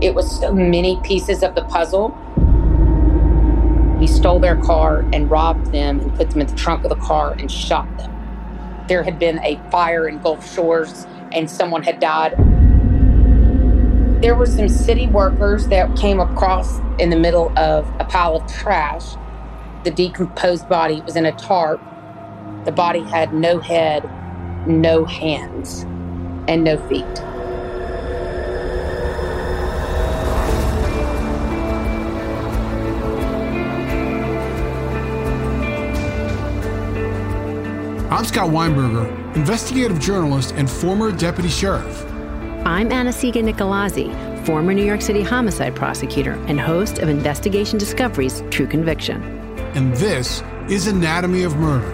It was so many pieces of the puzzle. We stole their car and robbed them and put them in the trunk of the car and shot them. There had been a fire in Gulf Shores and someone had died. There were some city workers that came across in the middle of a pile of trash. The decomposed body was in a tarp. The body had no head, no hands, and no feet. I'm Scott Weinberger, investigative journalist and former deputy sheriff. I'm Anna-Sigga Nicolazzi, former New York City homicide prosecutor and host of Investigation Discovery's True Conviction. And this is Anatomy of Murder.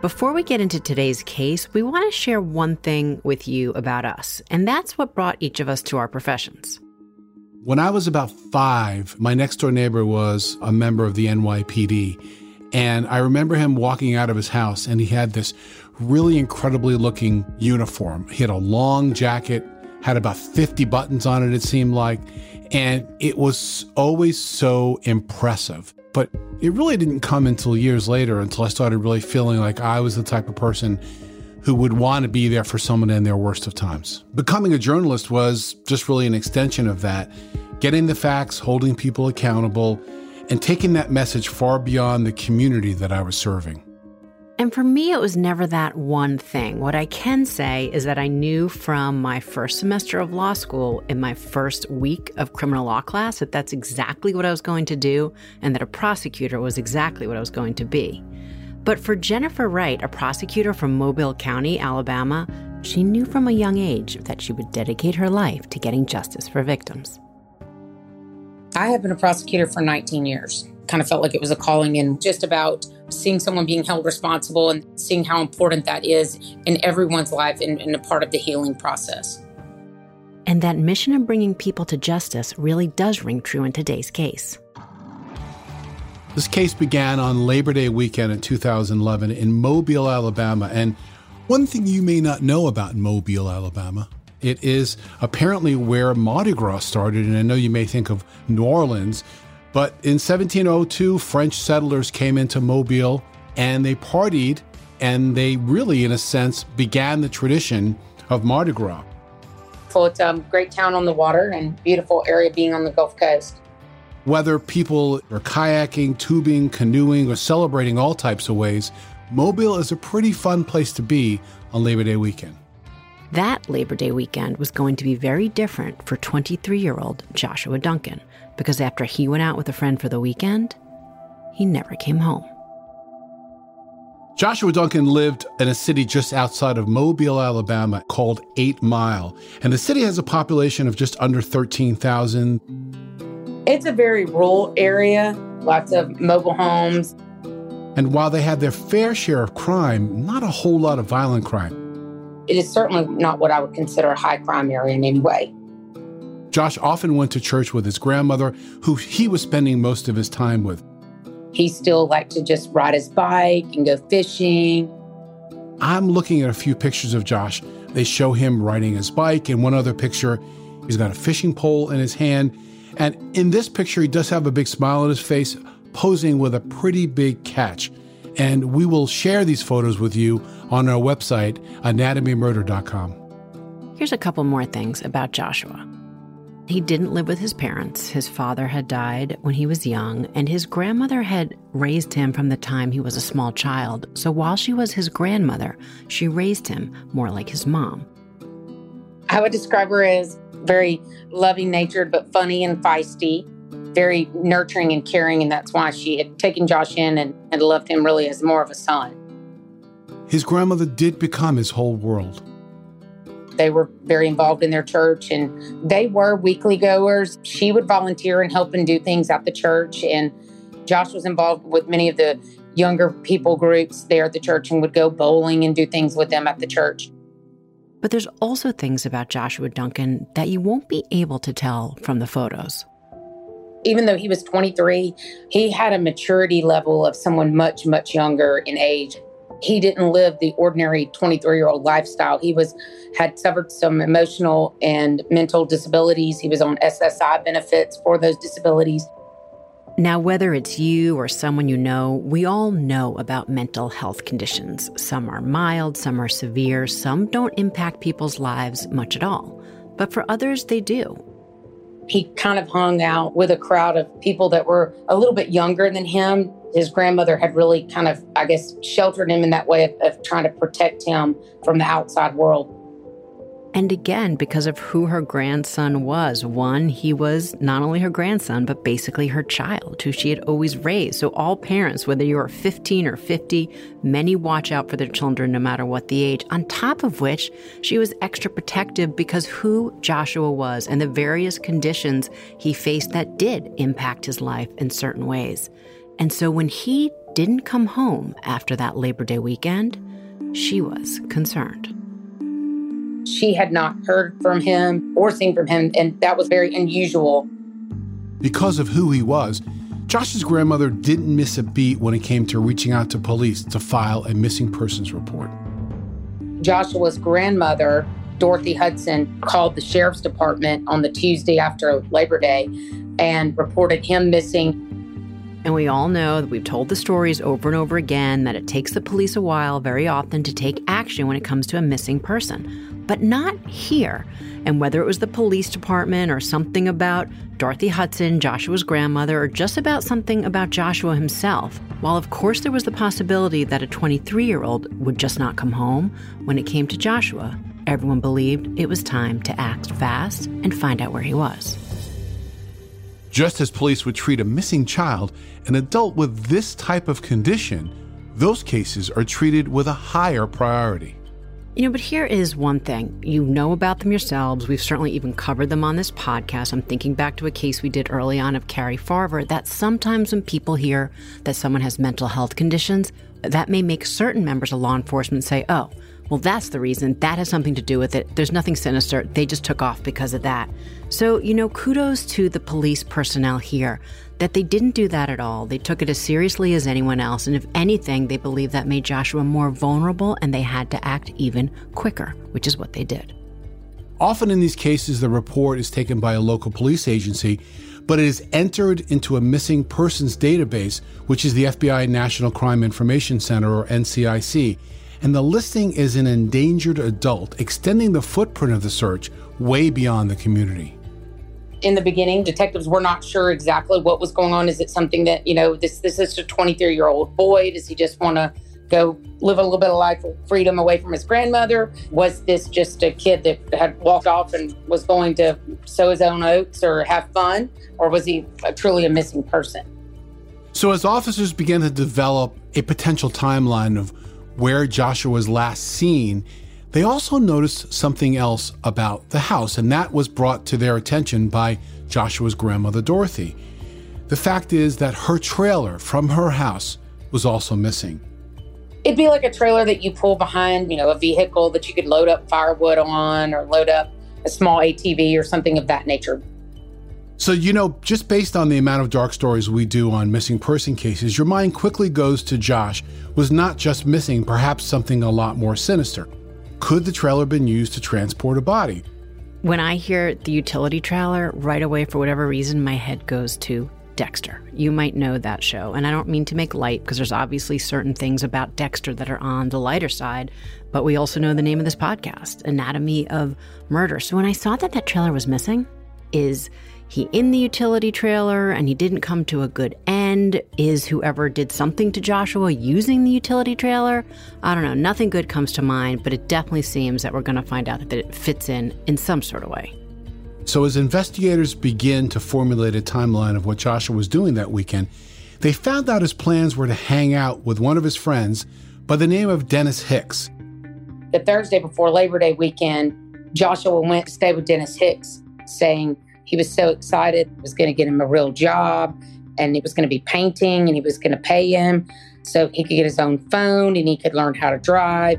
Before we get into today's case, we want to share one thing with you about us, and that's what brought each of us to our professions. When I was about five, my next door neighbor was a member of the NYPD. And I remember him walking out of his house and he had this really incredibly looking uniform. He had a long jacket, had about 50 buttons on it, it seemed like. And it was always so impressive. But it really didn't come until years later, until I started really feeling like I was the type of person who would want to be there for someone in their worst of times. Becoming a journalist was just really an extension of that, getting the facts, holding people accountable, and taking that message far beyond the community that I was serving. And for me, it was never that one thing. What I can say is that I knew from my first semester of law school in my first week of criminal law class that that's exactly what I was going to do and that a prosecutor was exactly what I was going to be. But for Jennifer Wright, a prosecutor from Mobile County, Alabama, she knew from a young age that she would dedicate her life to getting justice for victims. I have been a prosecutor for 19 years. Kind of felt like it was a calling and just about seeing someone being held responsible and seeing how important that is in everyone's life and, and a part of the healing process. And that mission of bringing people to justice really does ring true in today's case. This case began on Labor Day weekend in 2011 in Mobile, Alabama. And one thing you may not know about Mobile, Alabama, it is apparently where Mardi Gras started. And I know you may think of New Orleans, but in 1702, French settlers came into Mobile and they partied and they really, in a sense, began the tradition of Mardi Gras. It's a um, great town on the water and beautiful area being on the Gulf Coast. Whether people are kayaking, tubing, canoeing, or celebrating all types of ways, Mobile is a pretty fun place to be on Labor Day weekend. That Labor Day weekend was going to be very different for 23 year old Joshua Duncan because after he went out with a friend for the weekend, he never came home. Joshua Duncan lived in a city just outside of Mobile, Alabama called Eight Mile. And the city has a population of just under 13,000. It's a very rural area, lots of mobile homes. And while they had their fair share of crime, not a whole lot of violent crime. It is certainly not what I would consider a high crime area in any way. Josh often went to church with his grandmother, who he was spending most of his time with. He still liked to just ride his bike and go fishing. I'm looking at a few pictures of Josh. They show him riding his bike, and one other picture, he's got a fishing pole in his hand and in this picture, he does have a big smile on his face, posing with a pretty big catch. And we will share these photos with you on our website, anatomymurder.com. Here's a couple more things about Joshua. He didn't live with his parents. His father had died when he was young, and his grandmother had raised him from the time he was a small child. So while she was his grandmother, she raised him more like his mom. I would describe her as very loving natured, but funny and feisty, very nurturing and caring. And that's why she had taken Josh in and, and loved him really as more of a son. His grandmother did become his whole world. They were very involved in their church and they were weekly goers. She would volunteer and help and do things at the church. And Josh was involved with many of the younger people groups there at the church and would go bowling and do things with them at the church. But there's also things about Joshua Duncan that you won't be able to tell from the photos. Even though he was 23, he had a maturity level of someone much, much younger in age. he didn't live the ordinary 23 year old lifestyle. He was had suffered some emotional and mental disabilities. He was on SSI benefits for those disabilities. Now, whether it's you or someone you know, we all know about mental health conditions. Some are mild, some are severe, some don't impact people's lives much at all. But for others, they do. He kind of hung out with a crowd of people that were a little bit younger than him. His grandmother had really kind of, I guess, sheltered him in that way of, of trying to protect him from the outside world. And again, because of who her grandson was. One, he was not only her grandson, but basically her child, who she had always raised. So, all parents, whether you are 15 or 50, many watch out for their children no matter what the age. On top of which, she was extra protective because who Joshua was and the various conditions he faced that did impact his life in certain ways. And so, when he didn't come home after that Labor Day weekend, she was concerned. She had not heard from him or seen from him, and that was very unusual. Because of who he was, Josh's grandmother didn't miss a beat when it came to reaching out to police to file a missing persons report. Joshua's grandmother, Dorothy Hudson, called the sheriff's department on the Tuesday after Labor Day and reported him missing and we all know that we've told the stories over and over again that it takes the police a while, very often, to take action when it comes to a missing person but not here. And whether it was the police department or something about Dorothy Hudson, Joshua's grandmother, or just about something about Joshua himself, while of course there was the possibility that a 23 year old would just not come home, when it came to Joshua, everyone believed it was time to act fast and find out where he was. Just as police would treat a missing child, an adult with this type of condition, those cases are treated with a higher priority. You know, but here is one thing. You know about them yourselves. We've certainly even covered them on this podcast. I'm thinking back to a case we did early on of Cari Farver that sometimes when people hear that someone has mental health conditions, that may make certain members of law enforcement say, oh, well, that's the reason. That has something to do with it. There's nothing sinister. They just took off because of that. So, you know, kudos to the police personnel here that they didn't do that at all. They took it as seriously as anyone else. And if anything, they believe that made Joshua more vulnerable and they had to act even quicker, which is what they did. Often in these cases, the report is taken by a local police agency, but it is entered into a missing persons database, which is the FBI National Crime Information Center, or NCIC and the listing is an endangered adult, extending the footprint of the search way beyond the community. In the beginning, detectives were not sure exactly what was going on. Is it something that, you know, this this is a 23 year old boy? Does he just want to go live a little bit of life freedom away from his grandmother? Was this just a kid that had walked off and was going to sow his own oats or have fun? Or was he truly a missing person? So, as officers began to develop a potential timeline of where Joshua was last seen, they also noticed something else about the house, and that was brought to their attention by Joshua's grandmother, Dorothy. The fact is that her trailer from her house was also missing. It'd be like a trailer that you pull behind, you know, a vehicle that you could load up firewood on or load up a small ATV or something of that nature. So, you know, just based on the amount of dark stories we do on missing person cases, your mind quickly goes to Josh was not just missing, perhaps something a lot more sinister. Could the trailer been used to transport a body? When I hear the utility trailer, right away, for whatever reason, my head goes to Dexter. You might know that show. And I don't mean to make light because there's obviously certain things about Dexter that are on the lighter side, but we also know the name of this podcast, Anatomy of Murder. So when I saw that that trailer was missing, is he in the utility trailer and he didn't come to a good end? Is whoever did something to Joshua using the utility trailer? I don't know. Nothing good comes to mind, but it definitely seems that we're going to find out that it fits in in some sort of way. So, as investigators begin to formulate a timeline of what Joshua was doing that weekend, they found out his plans were to hang out with one of his friends by the name of Dennis Hicks. The Thursday before Labor Day weekend, Joshua went to stay with Dennis Hicks, saying, he was so excited. It was going to get him a real job and it was going to be painting and he was going to pay him so he could get his own phone and he could learn how to drive.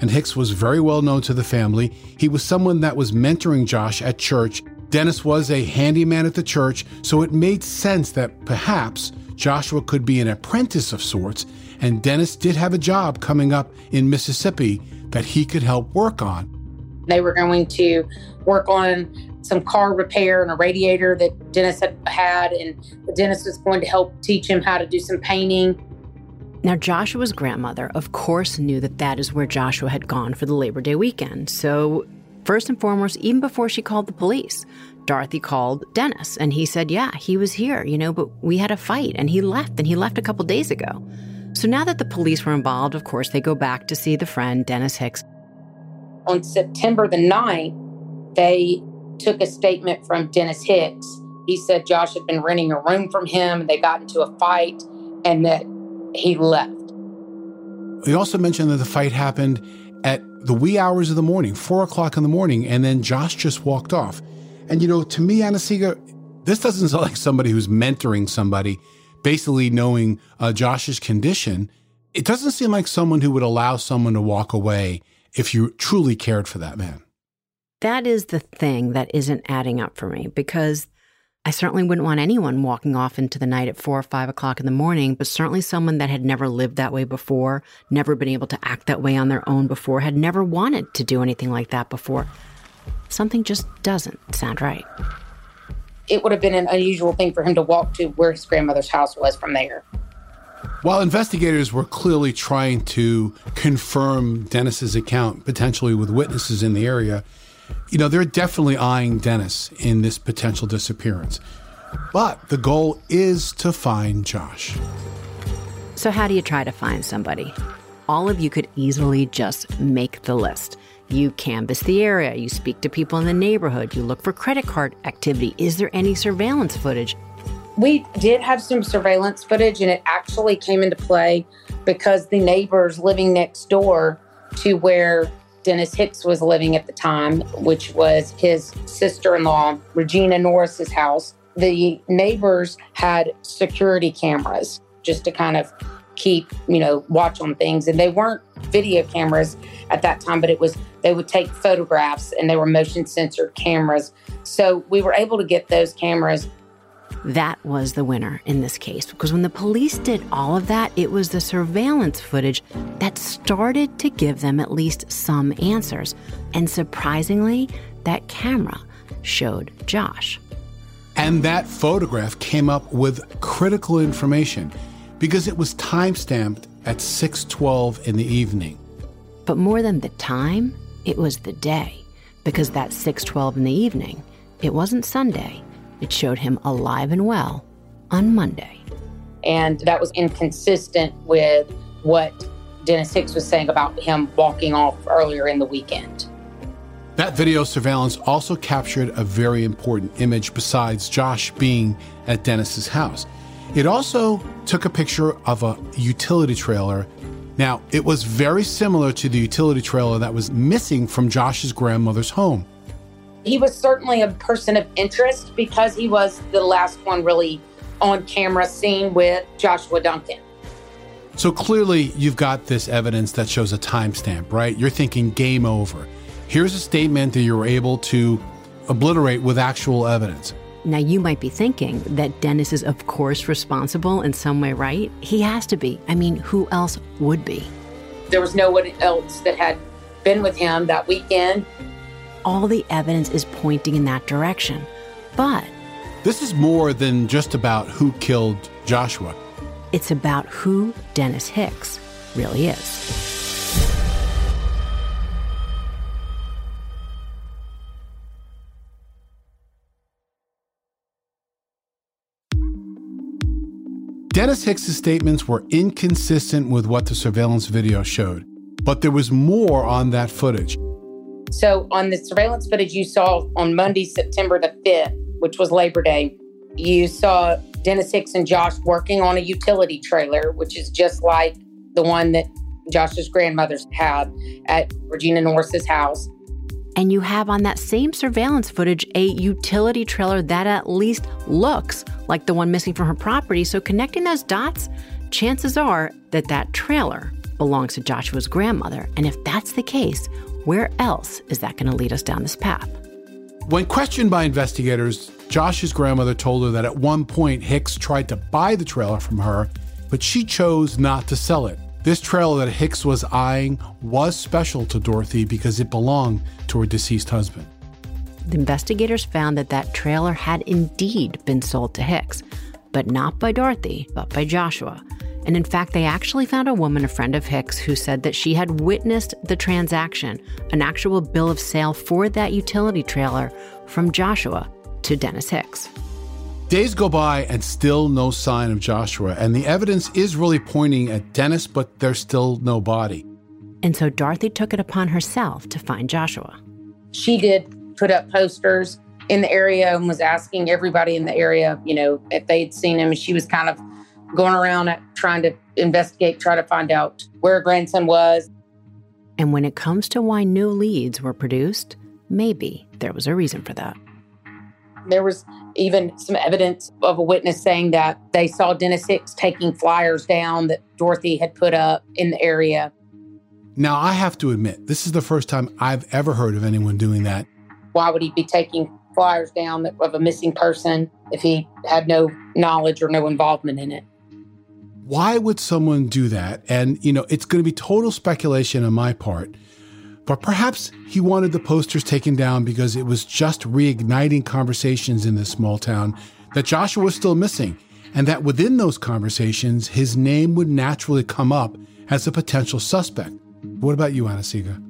And Hicks was very well known to the family. He was someone that was mentoring Josh at church. Dennis was a handyman at the church, so it made sense that perhaps Joshua could be an apprentice of sorts, and Dennis did have a job coming up in Mississippi that he could help work on. They were going to work on some car repair and a radiator that Dennis had had, and Dennis was going to help teach him how to do some painting. Now, Joshua's grandmother, of course, knew that that is where Joshua had gone for the Labor Day weekend. So, first and foremost, even before she called the police, Dorothy called Dennis and he said, Yeah, he was here, you know, but we had a fight and he left and he left a couple days ago. So now that the police were involved, of course, they go back to see the friend, Dennis Hicks. On September the 9th, they took a statement from Dennis Hicks. He said Josh had been renting a room from him, they got into a fight, and that he left. He also mentioned that the fight happened at the wee hours of the morning, four o'clock in the morning, and then Josh just walked off. And you know, to me, Anna-Sigga, this doesn't sound like somebody who's mentoring somebody, basically knowing uh, Josh's condition. It doesn't seem like someone who would allow someone to walk away if you truly cared for that man. That is the thing that isn't adding up for me because I certainly wouldn't want anyone walking off into the night at four or five o'clock in the morning, but certainly someone that had never lived that way before, never been able to act that way on their own before, had never wanted to do anything like that before. Something just doesn't sound right. It would have been an unusual thing for him to walk to where his grandmother's house was from there. While investigators were clearly trying to confirm Dennis's account, potentially with witnesses in the area, you know, they're definitely eyeing Dennis in this potential disappearance. But the goal is to find Josh. So, how do you try to find somebody? All of you could easily just make the list. You canvass the area, you speak to people in the neighborhood, you look for credit card activity. Is there any surveillance footage? We did have some surveillance footage, and it actually came into play because the neighbors living next door to where Dennis Hicks was living at the time, which was his sister in law, Regina Norris's house. The neighbors had security cameras just to kind of keep, you know, watch on things. And they weren't video cameras at that time, but it was, they would take photographs and they were motion censored cameras. So we were able to get those cameras that was the winner in this case because when the police did all of that, it was the surveillance footage that started to give them at least some answers. And surprisingly, that camera showed Josh. And that photograph came up with critical information because it was time-stamped at 6:12 in the evening. But more than the time, it was the day because that 6:12 in the evening, it wasn't Sunday. It showed him alive and well on Monday. And that was inconsistent with what Dennis Hicks was saying about him walking off earlier in the weekend. That video surveillance also captured a very important image besides Josh being at Dennis's house. It also took a picture of a utility trailer. Now, it was very similar to the utility trailer that was missing from Josh's grandmother's home. He was certainly a person of interest because he was the last one really on camera seen with Joshua Duncan. So clearly, you've got this evidence that shows a timestamp, right? You're thinking game over. Here's a statement that you were able to obliterate with actual evidence. Now, you might be thinking that Dennis is, of course, responsible in some way, right? He has to be. I mean, who else would be? There was no one else that had been with him that weekend all the evidence is pointing in that direction. But this is more than just about who killed Joshua. It's about who Dennis Hicks really is. Dennis Hicks's statements were inconsistent with what the surveillance video showed, but there was more on that footage. So, on the surveillance footage you saw on Monday, September the 5th, which was Labor Day, you saw Dennis Hicks and Josh working on a utility trailer, which is just like the one that Josh's grandmother's had at Regina Norris's house. And you have on that same surveillance footage a utility trailer that at least looks like the one missing from her property. So, connecting those dots, chances are that that trailer belongs to Joshua's grandmother. And if that's the case, where else is that going to lead us down this path? When questioned by investigators, Josh's grandmother told her that at one point Hicks tried to buy the trailer from her, but she chose not to sell it. This trailer that Hicks was eyeing was special to Dorothy because it belonged to her deceased husband. The investigators found that that trailer had indeed been sold to Hicks, but not by Dorothy, but by Joshua. And in fact, they actually found a woman, a friend of Hicks, who said that she had witnessed the transaction, an actual bill of sale for that utility trailer from Joshua to Dennis Hicks. Days go by and still no sign of Joshua, and the evidence is really pointing at Dennis, but there's still no body. And so Dorothy took it upon herself to find Joshua. She did put up posters in the area and was asking everybody in the area, you know, if they'd seen him. She was kind of going around trying to investigate, try to find out where her grandson was. And when it comes to why no leads were produced, maybe there was a reason for that. There was even some evidence of a witness saying that they saw Dennis Hicks taking flyers down that Dorothy had put up in the area. Now, I have to admit, this is the first time I've ever heard of anyone doing that. Why would he be taking flyers down of a missing person if he had no knowledge or no involvement in it? Why would someone do that? And, you know, it's going to be total speculation on my part. But perhaps he wanted the posters taken down because it was just reigniting conversations in this small town that Joshua was still missing, and that within those conversations, his name would naturally come up as a potential suspect. What about you, Anna-Sigga?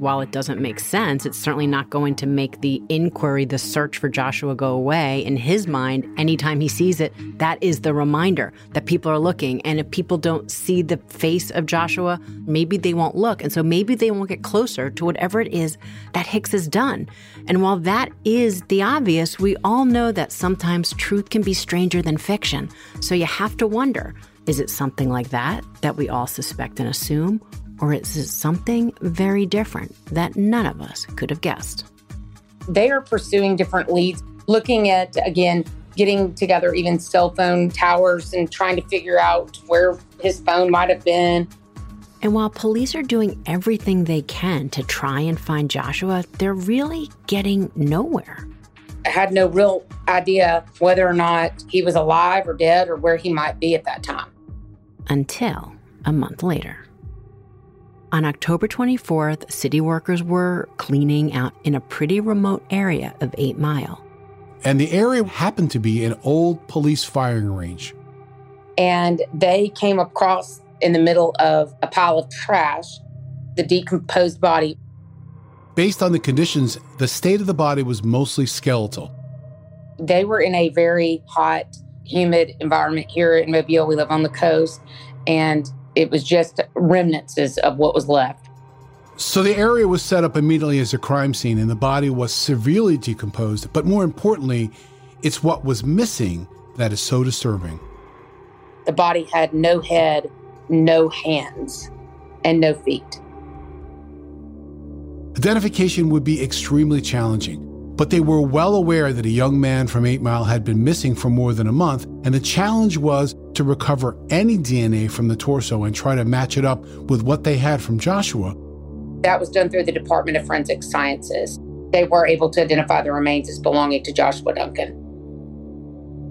While it doesn't make sense, it's certainly not going to make the inquiry, the search for Joshua go away. In his mind, anytime he sees it, that is the reminder that people are looking. And if people don't see the face of Joshua, maybe they won't look. And so maybe they won't get closer to whatever it is that Hicks has done. And while that is the obvious, we all know that sometimes truth can be stranger than fiction. So you have to wonder is it something like that that we all suspect and assume? Or is it something very different that none of us could have guessed? They are pursuing different leads, looking at, again, getting together even cell phone towers and trying to figure out where his phone might have been. And while police are doing everything they can to try and find Joshua, they're really getting nowhere. I had no real idea whether or not he was alive or dead or where he might be at that time. Until a month later. On October 24th, city workers were cleaning out in a pretty remote area of Eight Mile. And the area happened to be an old police firing range. And they came across in the middle of a pile of trash the decomposed body. Based on the conditions, the state of the body was mostly skeletal. They were in a very hot, humid environment here in Mobile. We live on the coast. And it was just remnants of what was left. So the area was set up immediately as a crime scene and the body was severely decomposed. But more importantly, it's what was missing that is so disturbing. The body had no head, no hands, and no feet. Identification would be extremely challenging, but they were well aware that a young man from Eight Mile had been missing for more than a month, and the challenge was to recover any DNA from the torso and try to match it up with what they had from Joshua. That was done through the Department of Forensic Sciences. They were able to identify the remains as belonging to Joshua Duncan.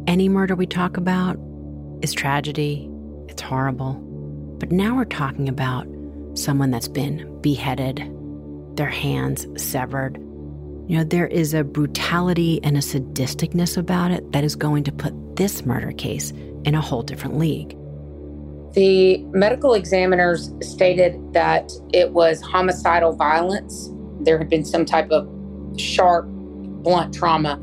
Any murder we talk about is tragedy, it's horrible. But now we're talking about someone that's been beheaded, their hands severed. You know, there is a brutality and a sadisticness about it that is going to put this murder case in a whole different league. The medical examiners stated that it was homicidal violence. There had been some type of sharp, blunt trauma.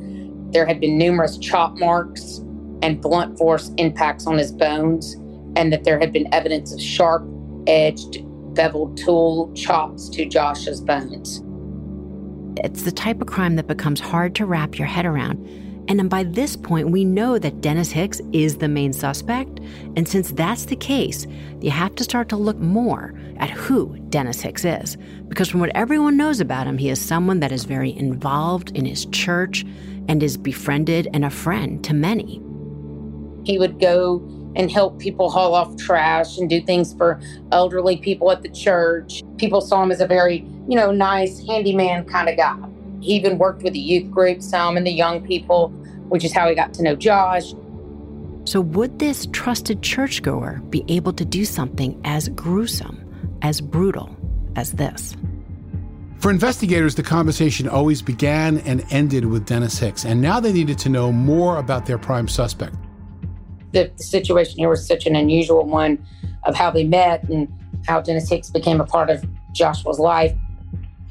There had been numerous chop marks and blunt force impacts on his bones, and that there had been evidence of sharp edged, beveled tool chops to Josh's bones. It's the type of crime that becomes hard to wrap your head around and then by this point, we know that Dennis Hicks is the main suspect. And since that's the case, you have to start to look more at who Dennis Hicks is. Because from what everyone knows about him, he is someone that is very involved in his church and is befriended and a friend to many. He would go and help people haul off trash and do things for elderly people at the church. People saw him as a very, you know, nice handyman kind of guy. He even worked with the youth group some and the young people, which is how he got to know Josh. So, would this trusted churchgoer be able to do something as gruesome, as brutal as this? For investigators, the conversation always began and ended with Dennis Hicks, and now they needed to know more about their prime suspect. The situation here was such an unusual one of how they met and how Dennis Hicks became a part of Joshua's life.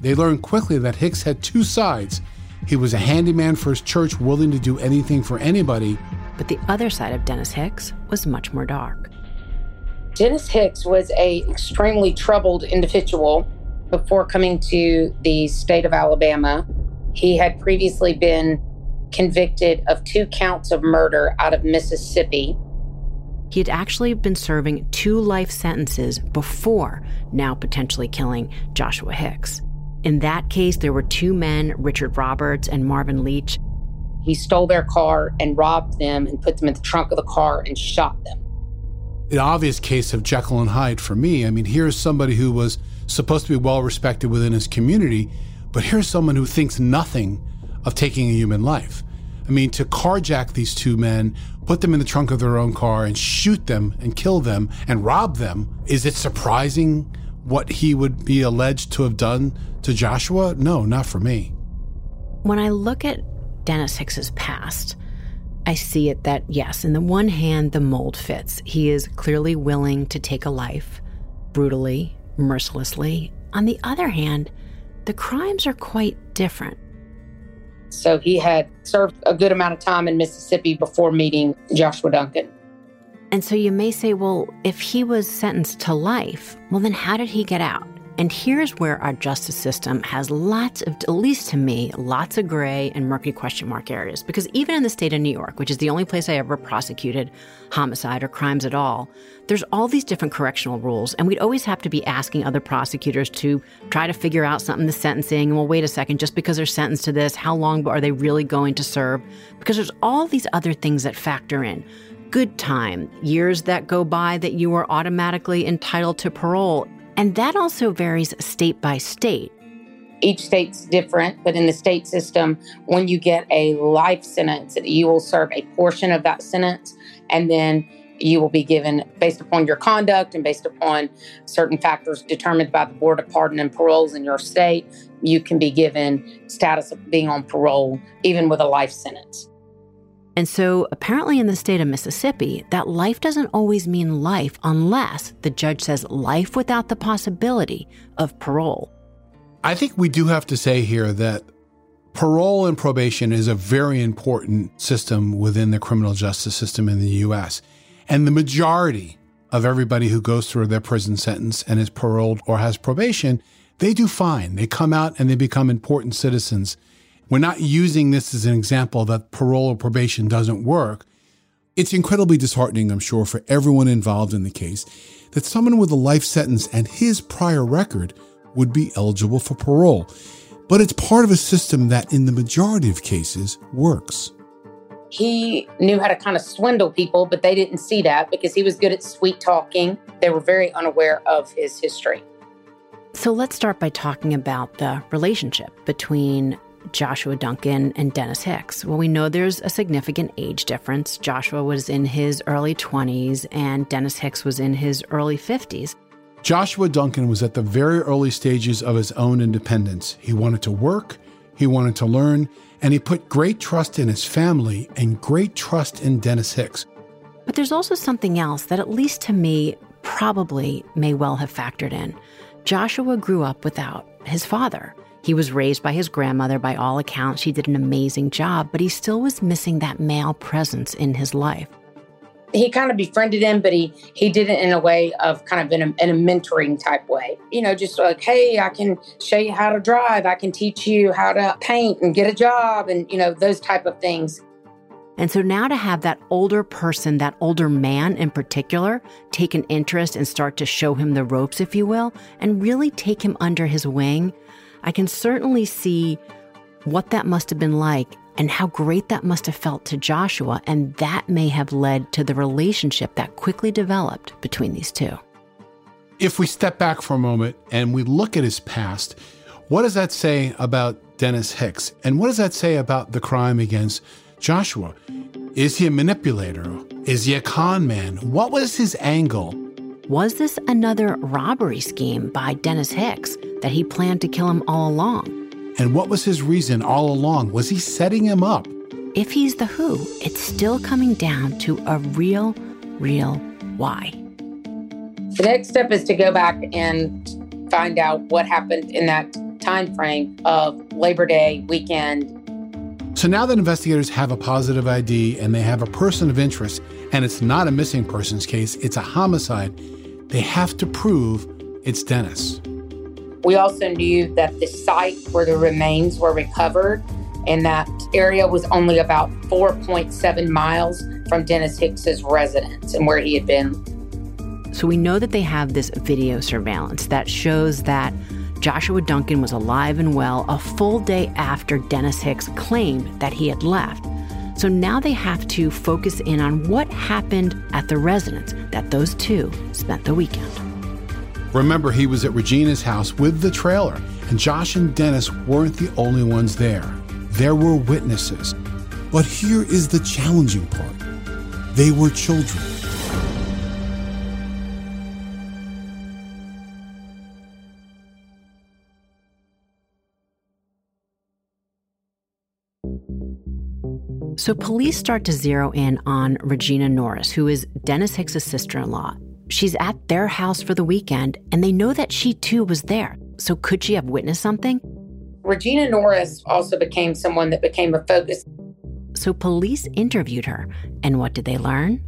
They learned quickly that Hicks had two sides. He was a handyman for his church, willing to do anything for anybody. But the other side of Dennis Hicks was much more dark. Dennis Hicks was a extremely troubled individual before coming to the state of Alabama. He had previously been convicted of two counts of murder out of Mississippi. He had actually been serving two life sentences before now potentially killing Joshua Hicks. In that case, there were two men, Richard Roberts and Marvin Leach. He stole their car and robbed them and put them in the trunk of the car and shot them. An obvious case of Jekyll and Hyde for me. I mean, here's somebody who was supposed to be well respected within his community, but here's someone who thinks nothing of taking a human life. I mean, to carjack these two men, put them in the trunk of their own car, and shoot them and kill them and rob them, is it surprising what he would be alleged to have done to Joshua? No, not for me. When I look at Dennis Hicks's past, I see it that, yes, in the one hand, the mold fits. He is clearly willing to take a life brutally, mercilessly. On the other hand, the crimes are quite different. So he had served a good amount of time in Mississippi before meeting Joshua Duncan. And so you may say, well, if he was sentenced to life, well, then how did he get out? And here's where our justice system has lots of, at least to me, lots of gray and murky question mark areas. Because even in the state of New York, which is the only place I ever prosecuted homicide or crimes at all, there's all these different correctional rules. And we'd always have to be asking other prosecutors to try to figure out something, the sentencing. And well, wait a second, just because they're sentenced to this, how long are they really going to serve? Because there's all these other things that factor in good time, years that go by that you are automatically entitled to parole. And that also varies state by state. Each state's different, but in the state system, when you get a life sentence, you will serve a portion of that sentence and then you will be given based upon your conduct and based upon certain factors determined by the Board of Pardon and Paroles in your state, you can be given status of being on parole even with a life sentence. And so, apparently, in the state of Mississippi, that life doesn't always mean life unless the judge says life without the possibility of parole. I think we do have to say here that parole and probation is a very important system within the criminal justice system in the US. And the majority of everybody who goes through their prison sentence and is paroled or has probation, they do fine. They come out and they become important citizens we're not using this as an example that parole or probation doesn't work. It's incredibly disheartening, I'm sure, for everyone involved in the case that someone with a life sentence and his prior record would be eligible for parole. But it's part of a system that, in the majority of cases, works. He knew how to kind of swindle people, but they didn't see that because he was good at sweet talking. They were very unaware of his history. So let's start by talking about the relationship between Joshua Duncan and Dennis Hicks? Well, we know there's a significant age difference. Joshua was in his early 20s and Dennis Hicks was in his early 50s. Joshua Duncan was at the very early stages of his own independence. He wanted to work, he wanted to learn, and he put great trust in his family and great trust in Dennis Hicks. But there's also something else that, at least to me, probably may well have factored in. Joshua grew up without his father. He was raised by his grandmother. By all accounts, she did an amazing job, but he still was missing that male presence in his life. He kind of befriended him, but he he did it in a way of kind of in a, in a mentoring type way. You know, just like, hey, I can show you how to drive. I can teach you how to paint and get a job, and you know those type of things. And so now to have that older person, that older man in particular, take an interest and start to show him the ropes, if you will, and really take him under his wing I can certainly see what that must have been like and how great that must have felt to Joshua. And that may have led to the relationship that quickly developed between these two. If we step back for a moment and we look at his past, what does that say about Dennis Hicks. And what does that say about the crime against Joshua? Is he a manipulator? Is he a con man? What was his angle? Was this another robbery scheme by Dennis Hicks that he planned to kill him all along? And what was his reason all along? Was he setting him up? If he's the who, it's still coming down to a real, real why. The next step is to go back and find out what happened in that time frame of Labor Day weekend. So now that investigators have a positive ID and they have a person of interest, and it's not a missing persons case, it's a homicide, they have to prove it's Dennis. We also knew that the site where the remains were recovered and that area was only about 4.7 miles from Dennis Hicks's residence and where he had been. So we know that they have this video surveillance that shows that Joshua Duncan was alive and well a full day after Dennis Hicks claimed that he had left. So now they have to focus in on what happened at the residence that those two spent the weekend. Remember, he was at Regina's house with the trailer, and Josh and Dennis weren't the only ones there. There were witnesses. But here is the challenging part they were children. So police start to zero in on Regina Norris, who is Dennis Hicks's sister-in-law. She's at their house for the weekend, and they know that she too was there. So could she have witnessed something? Regina Norris also became someone that became a focus. So police interviewed her, and what did they learn?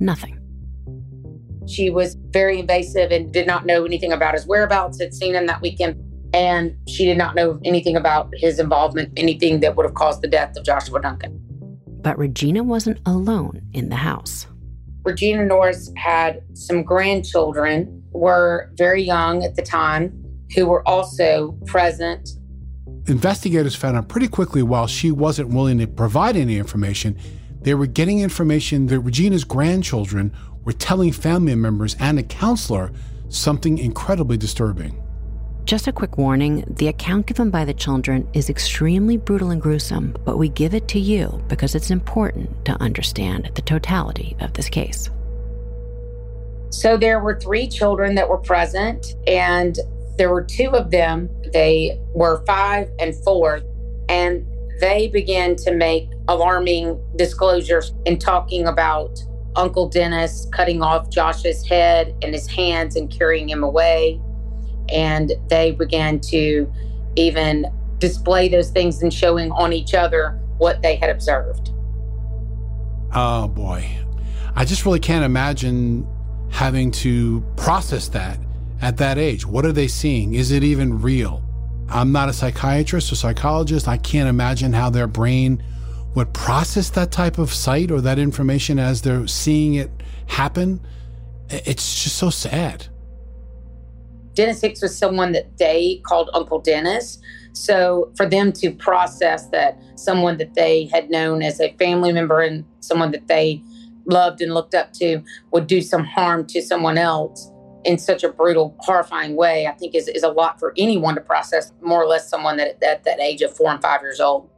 Nothing. She was very invasive and did not know anything about his whereabouts, had seen him that weekend, and she did not know anything about his involvement, anything that would have caused the death of Joshua Duncan. But Regina wasn't alone in the house. Regina Norris had some grandchildren, were very young at the time, who were also present. Investigators found out pretty quickly while she wasn't willing to provide any information, they were getting information that Regina's grandchildren were telling family members and a counselor something incredibly disturbing. Just a quick warning the account given by the children is extremely brutal and gruesome, but we give it to you because it's important to understand the totality of this case. So there were three children that were present, and there were two of them. They were five and four, and they began to make alarming disclosures in talking about Uncle Dennis cutting off Josh's head and his hands and carrying him away. And they began to even display those things and showing on each other what they had observed. Oh boy. I just really can't imagine having to process that at that age. What are they seeing? Is it even real? I'm not a psychiatrist or psychologist. I can't imagine how their brain would process that type of sight or that information as they're seeing it happen. It's just so sad. Dennis Hicks was someone that they called Uncle Dennis. So for them to process that someone that they had known as a family member and someone that they loved and looked up to would do some harm to someone else in such a brutal, horrifying way, I think is, is a lot for anyone to process, more or less someone that at that age of four and five years old.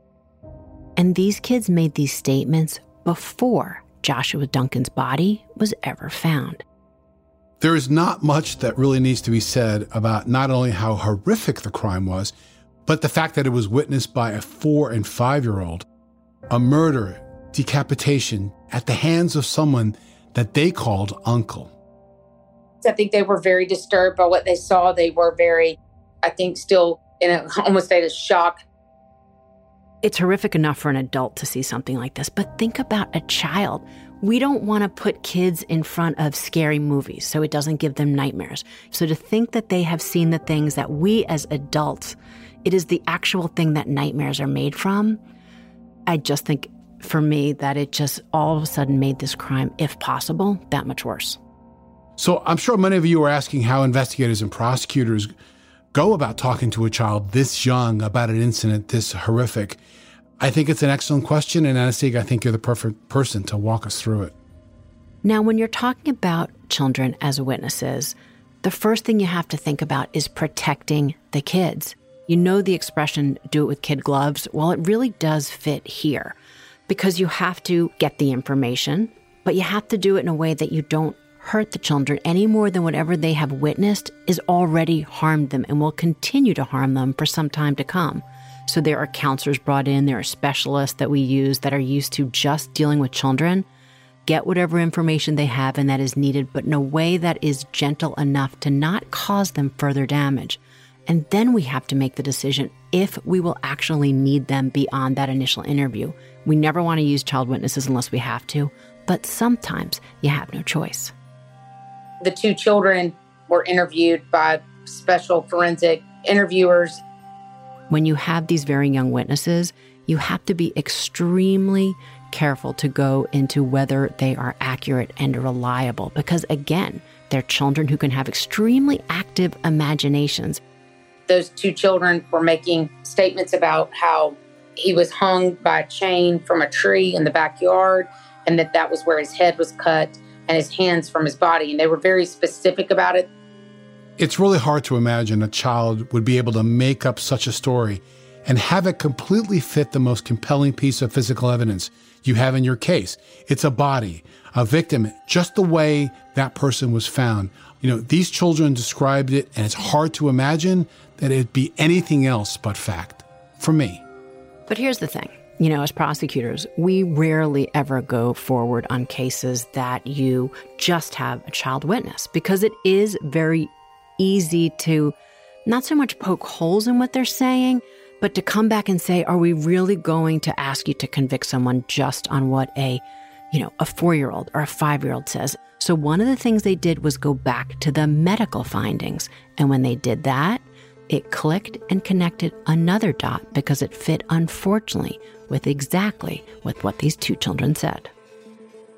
And these kids made these statements before Joshua Duncan's body was ever found. There is not much that really needs to be said about not only how horrific the crime was, but the fact that it was witnessed by a four and five year old. A murder, decapitation at the hands of someone that they called uncle. I think they were very disturbed by what they saw. They were very, I think, still in a almost state of shock. It's horrific enough for an adult to see something like this, but think about a child. We don't want to put kids in front of scary movies so it doesn't give them nightmares. So to think that they have seen the things that we as adults, it is the actual thing that nightmares are made from. I just think for me that it just all of a sudden made this crime, if possible, that much worse. So I'm sure many of you are asking how investigators and prosecutors go about talking to a child this young about an incident this horrific. I think it's an excellent question, and Anna-Sigga, I think you're the perfect person to walk us through it. Now, when you're talking about children as witnesses, the first thing you have to think about is protecting the kids. You know the expression, do it with kid gloves? Well, it really does fit here because you have to get the information, but you have to do it in a way that you don't hurt the children any more than whatever they have witnessed is already harmed them and will continue to harm them for some time to come. So there are counselors brought in, there are specialists that we use that are used to just dealing with children. Get whatever information they have and that is needed, but in a way that is gentle enough to not cause them further damage. And then we have to make the decision if we will actually need them beyond that initial interview. We never want to use child witnesses unless we have to, but sometimes you have no choice. The two children were interviewed by special forensic interviewers. When you have these very young witnesses, you have to be extremely careful to go into whether they are accurate and reliable because, again, they're children who can have extremely active imaginations those two children were making statements about how he was hung by a chain from a tree in the backyard and that that was where his head was cut and his hands from his body. And they were very specific about it. It's really hard to imagine a child would be able to make up such a story and have it completely fit the most compelling piece of physical evidence you have in your case. It's a body, a victim, just the way that person was found. You know, these children described it, and it's hard to imagine that it'd be anything else but fact for me. But here's the thing you know, as prosecutors, we rarely ever go forward on cases that you just have a child witness because it is very easy to not so much poke holes in what they're saying, but to come back and say, are we really going to ask you to convict someone just on what a, you know, a four year old or a five year old says? So one of the things they did was go back to the medical findings. And when they did that, it clicked and connected another dot because it fit, unfortunately, with exactly with what these two children said.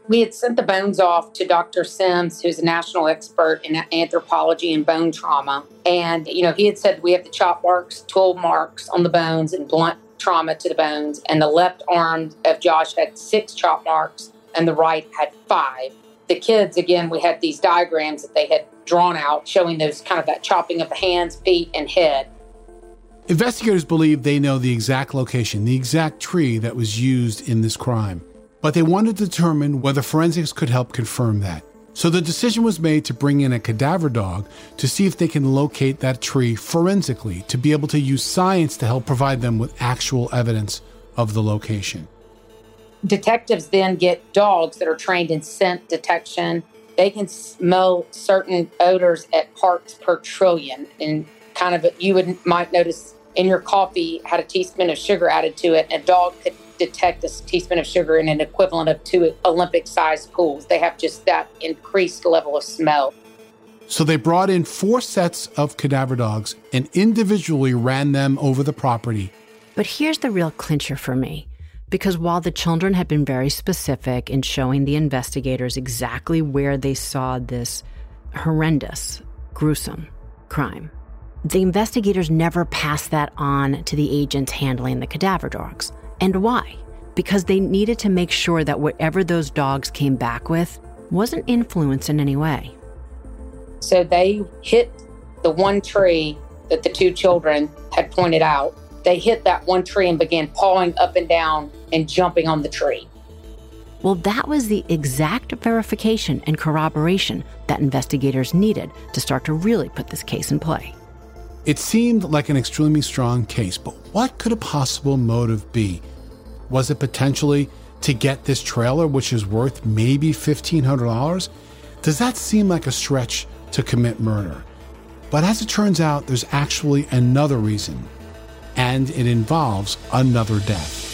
We had sent the bones off to Dr. Sims, who's a national expert in anthropology and bone trauma. And, you know, he had said we have the chop marks, tool marks on the bones, and blunt trauma to the bones. And the left arm of Josh had six chop marks, and the right had five. The kids, again, we had these diagrams that they had drawn out showing those kind of that chopping of the hands, feet, and head. Investigators believe they know the exact location, the exact tree that was used in this crime, but they wanted to determine whether forensics could help confirm that. So the decision was made to bring in a cadaver dog to see if they can locate that tree forensically to be able to use science to help provide them with actual evidence of the location. Detectives then get dogs that are trained in scent detection they can smell certain odors at parts per trillion. And kind of, you would might notice in your coffee had a teaspoon of sugar added to it. A dog could detect a teaspoon of sugar in an equivalent of two Olympic sized pools. They have just that increased level of smell. So they brought in four sets of cadaver dogs and individually ran them over the property. But here's the real clincher for me because while the children had been very specific in showing the investigators exactly where they saw this horrendous, gruesome crime, the investigators never passed that on to the agents handling the cadaver dogs. And why? Because they needed to make sure that whatever those dogs came back with wasn't influenced in any way. So they hit the one tree that the two children had pointed out they hit that one tree and began pawing up and down and jumping on the tree. Well, that was the exact verification and corroboration that investigators needed to start to really put this case in play. It seemed like an extremely strong case, but what could a possible motive be? Was it potentially to get this trailer, which is worth maybe $1,500? Does that seem like a stretch to commit murder? But as it turns out, there's actually another reason and it involves another death.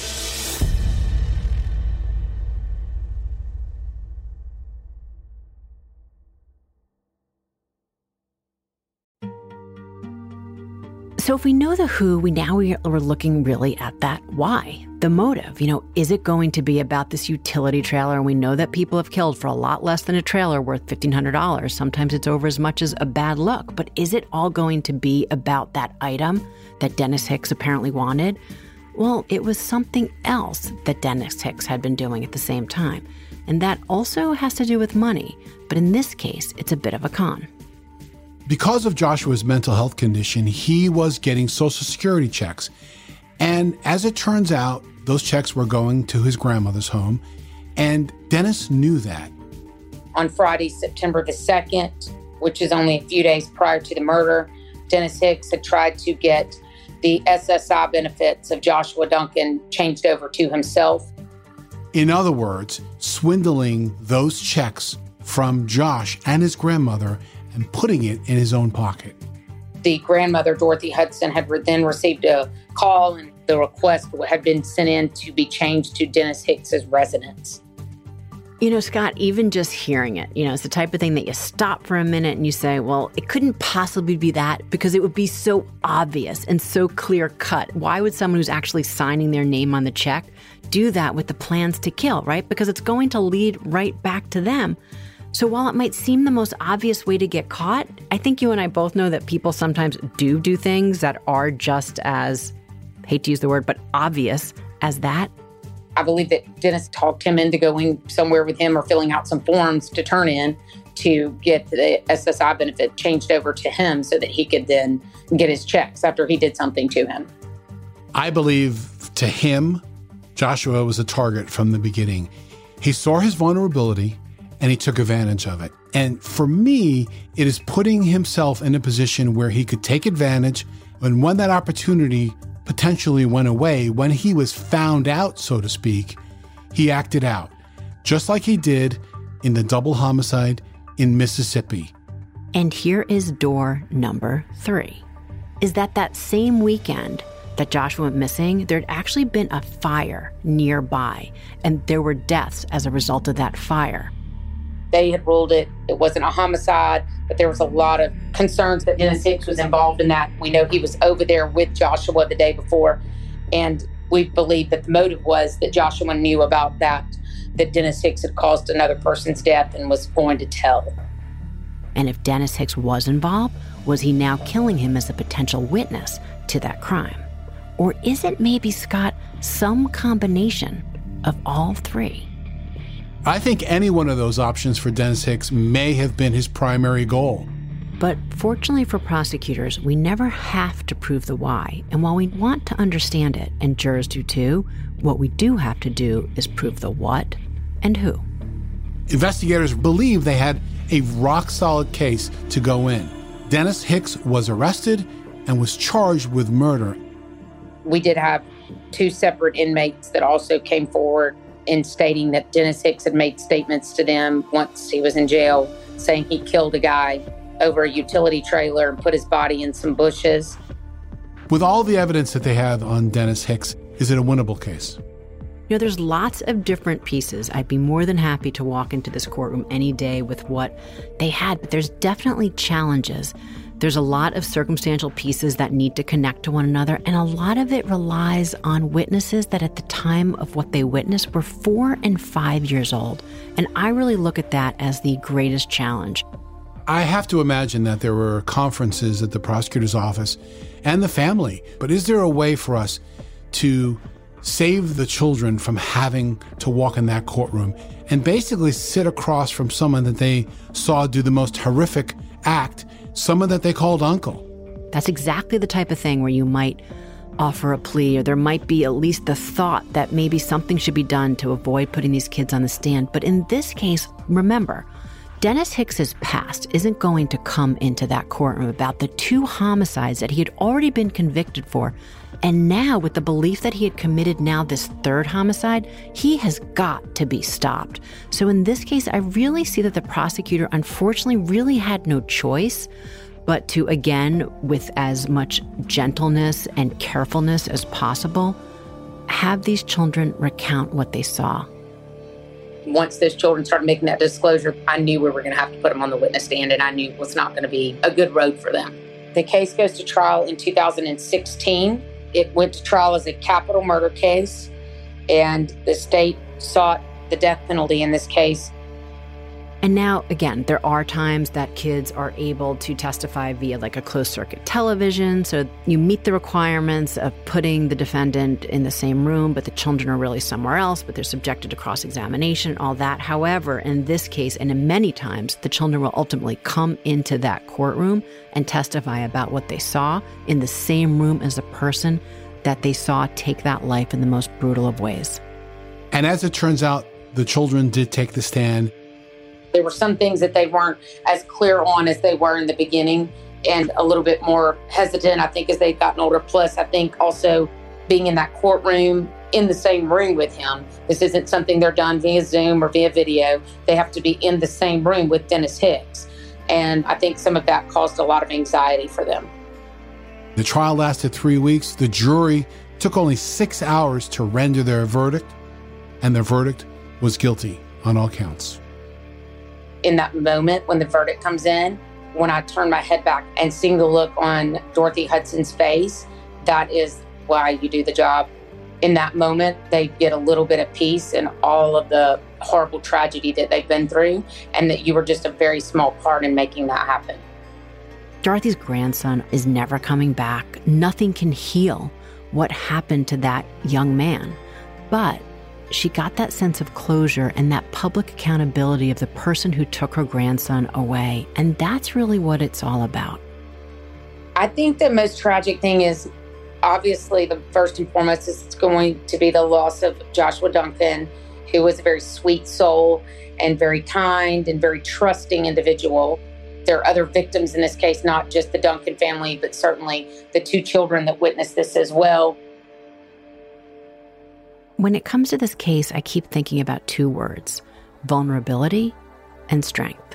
So, if we know the who, we now we're looking really at that why, the motive. You know, is it going to be about this utility trailer? And we know that people have killed for a lot less than a trailer worth $1,500. Sometimes it's over as much as a bad look. But is it all going to be about that item that Dennis Hicks apparently wanted? Well, it was something else that Dennis Hicks had been doing at the same time. And that also has to do with money. But in this case, it's a bit of a con. Because of Joshua's mental health condition, he was getting Social Security checks. And as it turns out, those checks were going to his grandmother's home. And Dennis knew that. On Friday, September the 2nd, which is only a few days prior to the murder, Dennis Hicks had tried to get the SSI benefits of Joshua Duncan changed over to himself. In other words, swindling those checks from Josh and his grandmother and putting it in his own pocket. The grandmother, Dorothy Hudson, had then received a call and the request had been sent in to be changed to Dennis Hicks's residence. You know, Scott, even just hearing it, you know, it's the type of thing that you stop for a minute and you say, well, it couldn't possibly be that because it would be so obvious and so clear cut. Why would someone who's actually signing their name on the check do that with the plans to kill, right? Because it's going to lead right back to them. So while it might seem the most obvious way to get caught, I think you and I both know that people sometimes do do things that are just as, hate to use the word, but obvious as that. I believe that Dennis talked him into going somewhere with him or filling out some forms to turn in to get the SSI benefit changed over to him so that he could then get his checks after he did something to him. I believe to him, Joshua was a target from the beginning. He saw his vulnerability and he took advantage of it. And for me, it is putting himself in a position where he could take advantage. And when that opportunity potentially went away when he was found out, so to speak, he acted out, just like he did in the double homicide in Mississippi. And here is door number three is that that same weekend that Joshua went missing, there had actually been a fire nearby, and there were deaths as a result of that fire. They had ruled it, it wasn't a homicide, but there was a lot of concerns that Dennis Hicks was involved in that. We know he was over there with Joshua the day before, and we believe that the motive was that Joshua knew about that, that Dennis Hicks had caused another person's death and was going to tell. And if Dennis Hicks was involved, was he now killing him as a potential witness to that crime? Or is it maybe, Scott, some combination of all three? I think any one of those options for Dennis Hicks may have been his primary goal. But fortunately for prosecutors, we never have to prove the why. And while we want to understand it, and jurors do too, what we do have to do is prove the what and who. Investigators believe they had a rock solid case to go in. Dennis Hicks was arrested and was charged with murder. We did have two separate inmates that also came forward in stating that Dennis Hicks had made statements to them once he was in jail saying he killed a guy over a utility trailer and put his body in some bushes. With all the evidence that they have on Dennis Hicks, is it a winnable case? You know, there's lots of different pieces. I'd be more than happy to walk into this courtroom any day with what they had, but there's definitely challenges. There's a lot of circumstantial pieces that need to connect to one another, and a lot of it relies on witnesses that at the time of what they witnessed were four and five years old. And I really look at that as the greatest challenge. I have to imagine that there were conferences at the prosecutor's office and the family, but is there a way for us to save the children from having to walk in that courtroom and basically sit across from someone that they saw do the most horrific act someone that they called uncle. That's exactly the type of thing where you might offer a plea, or there might be at least the thought that maybe something should be done to avoid putting these kids on the stand. But in this case, remember, Dennis Hicks's past isn't going to come into that courtroom about the two homicides that he had already been convicted for. And now, with the belief that he had committed now this third homicide, he has got to be stopped. So, in this case, I really see that the prosecutor unfortunately really had no choice but to, again, with as much gentleness and carefulness as possible, have these children recount what they saw once those children started making that disclosure, I knew we were going to have to put them on the witness stand, and I knew it was not going to be a good road for them. The case goes to trial in 2016. It went to trial as a capital murder case, and the state sought the death penalty in this case. And now, again, there are times that kids are able to testify via like a closed circuit television. So you meet the requirements of putting the defendant in the same room, but the children are really somewhere else, but they're subjected to cross examination, all that. However, in this case, and in many times, the children will ultimately come into that courtroom and testify about what they saw in the same room as the person that they saw take that life in the most brutal of ways. And as it turns out, the children did take the stand there were some things that they weren't as clear on as they were in the beginning and a little bit more hesitant, I think, as they've gotten older. Plus, I think also being in that courtroom in the same room with him. This isn't something they're done via Zoom or via video. They have to be in the same room with Dennis Hicks. And I think some of that caused a lot of anxiety for them. The trial lasted three weeks. The jury took only six hours to render their verdict, and their verdict was guilty on all counts in that moment when the verdict comes in, when I turn my head back and seeing the look on Dorothy Hudson's face, that is why you do the job. In that moment, they get a little bit of peace in all of the horrible tragedy that they've been through, and that you were just a very small part in making that happen. Dorothy's grandson is never coming back. Nothing can heal what happened to that young man. But she got that sense of closure and that public accountability of the person who took her grandson away. And that's really what it's all about. I think the most tragic thing is obviously the first and foremost is going to be the loss of Joshua Duncan, who was a very sweet soul and very kind and very trusting individual. There are other victims in this case, not just the Duncan family, but certainly the two children that witnessed this as well. When it comes to this case, I keep thinking about two words vulnerability and strength.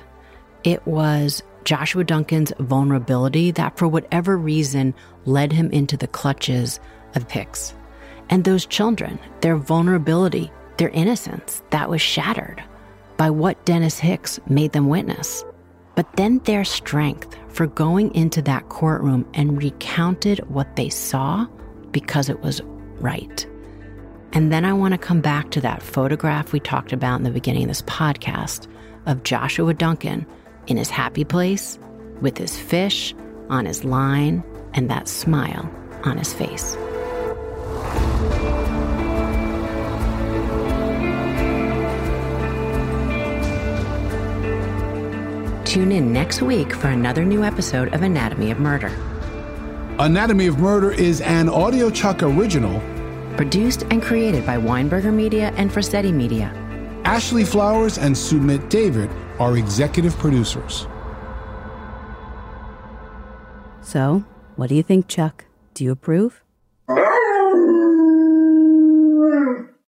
It was Joshua Duncan's vulnerability that, for whatever reason, led him into the clutches of Hicks. And those children, their vulnerability, their innocence, that was shattered by what Dennis Hicks made them witness. But then their strength for going into that courtroom and recounted what they saw because it was right. And then I want to come back to that photograph we talked about in the beginning of this podcast of Joshua Duncan in his happy place with his fish on his line and that smile on his face. Tune in next week for another new episode of Anatomy of Murder. Anatomy of Murder is an Audio Chuck original Produced and created by Weinberger Media and Frasetti Media. Ashley Flowers and Sumit David are executive producers. So, what do you think, Chuck? Do you approve?